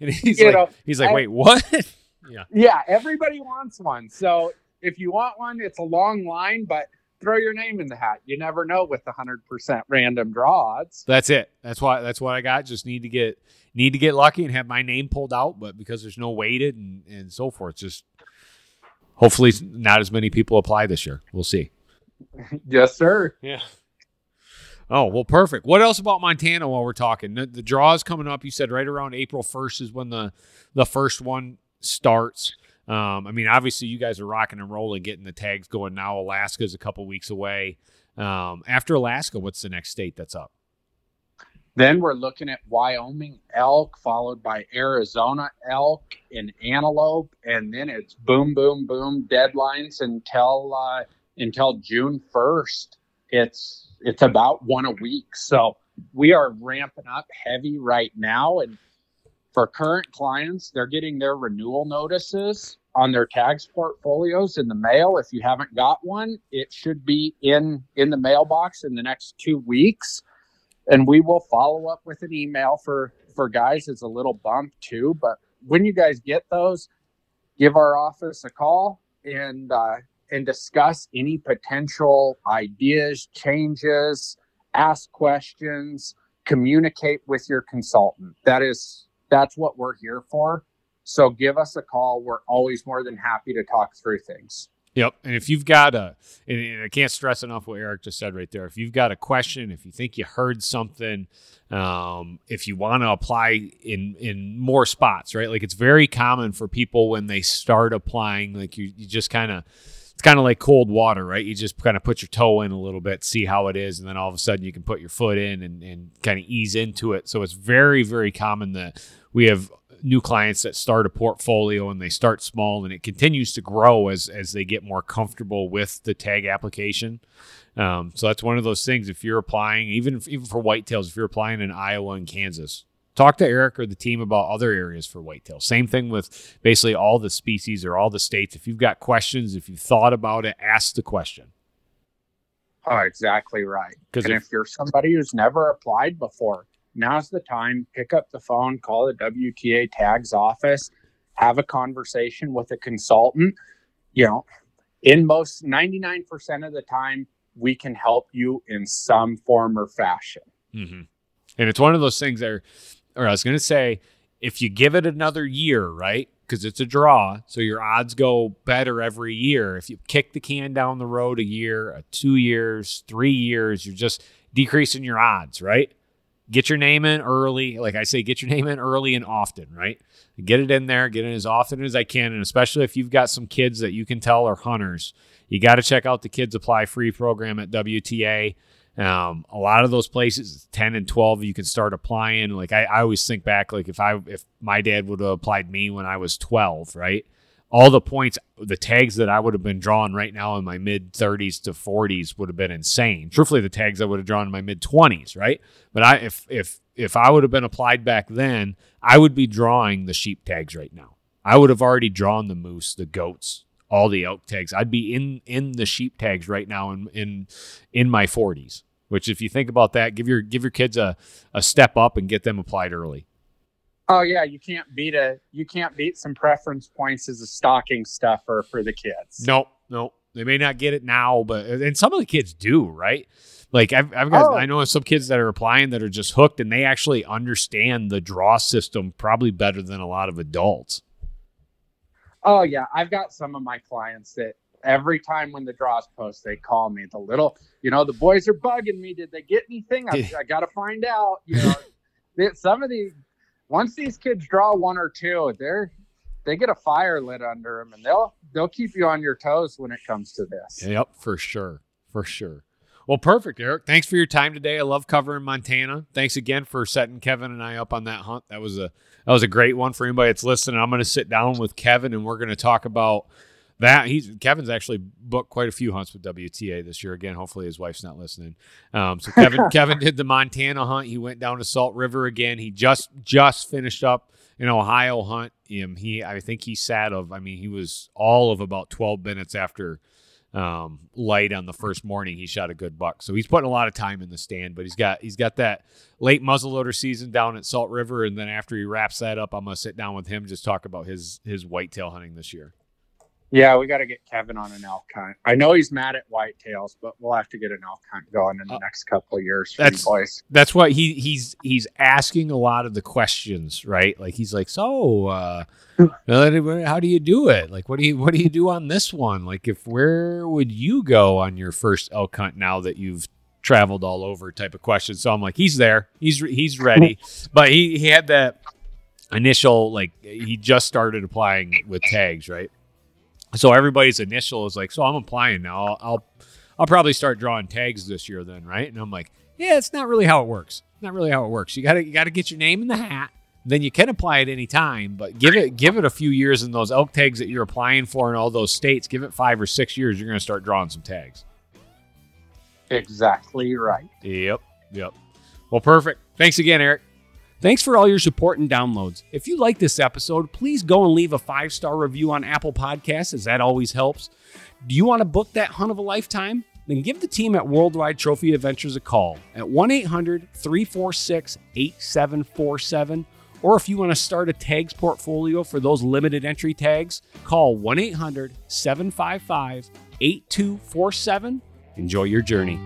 S2: he's
S3: You
S2: like,
S3: know,
S2: he's like,
S3: I-
S2: wait, what? yeah.
S3: Yeah, everybody wants one. So if you want one, it's a long line, but throw your name in the hat. You never know with the hundred percent random draw odds.
S2: That's it. That's why. That's what I got. Just need to get need to get lucky and have my name pulled out. But because there's no weighted and and so forth, just hopefully not as many people apply this year. We'll see.
S3: Yes, sir.
S2: Yeah. Oh well, perfect. What else about Montana while we're talking? The, the draw is coming up. You said right around April first is when the the first one starts. Um, I mean, obviously you guys are rocking and rolling, getting the tags going now. Alaska's a couple weeks away. Um, after Alaska, what's the next state that's up?
S3: Then we're looking at Wyoming elk, followed by Arizona elk and antelope, and then it's boom, boom, boom deadlines until uh, until June first. It's it's about one a week, so we are ramping up heavy right now. And for current clients, they're getting their renewal notices on their tags portfolios in the mail. If you haven't got one, it should be in in the mailbox in the next two weeks and we will follow up with an email for for guys as a little bump too but when you guys get those give our office a call and uh, and discuss any potential ideas changes ask questions communicate with your consultant that is that's what we're here for so give us a call we're always more than happy to talk through things
S2: Yep. And if you've got a, and I can't stress enough what Eric just said right there. If you've got a question, if you think you heard something, um, if you want to apply in in more spots, right? Like it's very common for people when they start applying, like you, you just kind of, kind of like cold water, right? You just kind of put your toe in a little bit, see how it is, and then all of a sudden you can put your foot in and, and kind of ease into it. So it's very, very common that we have new clients that start a portfolio and they start small and it continues to grow as as they get more comfortable with the tag application. Um, so that's one of those things. If you're applying, even even for whitetails, if you're applying in Iowa and Kansas, talk to Eric or the team about other areas for whitetail. Same thing with basically all the species or all the states. If you've got questions, if you've thought about it, ask the question.
S3: Oh, exactly right.
S2: 'Cause
S3: And
S2: if-
S3: if, you're somebody who's never applied before, now's the time. Pick up the phone, call the WTA tags office, have a conversation with a consultant. You know, in most 99% of the time, we can help you in some form or fashion.
S2: Mm-hmm. And it's one of those things that, are, or I was going to say, if you give it another year, right? Because it's a draw, so your odds go better every year. If you kick the can down the road a year, a two years, three years, you're just decreasing your odds, right? Get your name in early. Like I say, get your name in early and often, right? Get it in there, get it as often as I can. And especially if you've got some kids that you can tell are hunters, you got to check out the Kids Apply Free program at WTA. Um, a lot of those places, 10 and 12, you can start applying. Like I, I always think back, like if I, if my dad would have applied me when I was 12, right? all the points, the tags that I would have been drawing right now in my mid 30s to 40s would have been insane. Truthfully, the tags I would have drawn in my mid 20s, right? But I, if if if I would have been applied back then, I would be drawing the sheep tags right now. I would have already drawn the moose, the goats, all the elk tags. I'd be in in the sheep tags right now in in in my 40s. Which, if you think about that, give your give your kids a a step up and get them applied early.
S3: Oh yeah, you can't beat a you can't beat some preference points as a stocking stuffer for the kids.
S2: Nope, nope. They may not get it now, but and some of the kids do, right? Like I've, I've got,
S3: Oh.
S2: I know some kids that are applying that are just hooked, and they actually understand the draw system probably better than a lot of adults.
S3: Oh yeah, I've got some of my clients that every time when the draws post, they call me. The little, you know, the boys are bugging me. Did they get anything? I, I got to find out. You know, that some of these, once these kids draw one or two, they're they get a fire lit under them, and they'll they'll keep you on your toes when it comes to this.
S2: Yep, for sure, for sure. Well, perfect, Eric. Thanks for your time today. I love covering Montana. Thanks again for setting Kevin and I up on that hunt. That was a that was a great one for anybody that's listening. I'm going to sit down with Kevin and we're going to talk about that. He's Kevin's actually booked quite a few hunts with WTA this year. Again, hopefully his wife's not listening. Um, so Kevin Kevin did the Montana hunt. He went down to Salt River again. He just just finished up an Ohio hunt. Um, he I think he sat of. I mean, he was all of about 12 minutes after um, light on the first morning, he shot a good buck. So he's putting a lot of time in the stand, but he's got he's got that late muzzleloader season down at Salt River, and then after he wraps that up, I'm gonna sit down with him just talk about his his whitetail hunting this year.
S3: Yeah, we got to get Kevin on an elk hunt. I know he's mad at whitetails, but we'll have to get an elk hunt going in the
S2: Uh,
S3: next couple of years
S2: that's-
S3: boys.
S2: That's what he he's he's asking a lot of the questions, right? Like he's like, so uh, how do you do it? Like, what do you what do you do on this one? Like, if where would you go on your first elk hunt now that you've traveled all over? Type of question. So I'm like, he's there, he's he's ready, but he he had that initial like he just started applying with tags, right? So everybody's initial is like, so I'm applying now. I'll, I'll I'll probably start drawing tags this year then, right? And I'm like, yeah, it's not really how it works. Not really how it works. You gotta you gotta get your name in the hat. Then you can apply at any time, but give it give it a few years in those elk tags that you're applying for in all those states. Give it five or six years, you're gonna start drawing some tags.
S3: Exactly right.
S2: Yep, yep. Well, perfect. Thanks again, Eric.
S4: Thanks for all your support and downloads. If you like this episode, please go and leave a five star review on Apple Podcasts, as that always helps. Do you want to book that hunt of a lifetime? Then give the team at Worldwide Trophy Adventures a call at 1 800 346 8747. Or if you want to start a tags portfolio for those limited entry tags, call 1 800 755 8247. Enjoy your journey.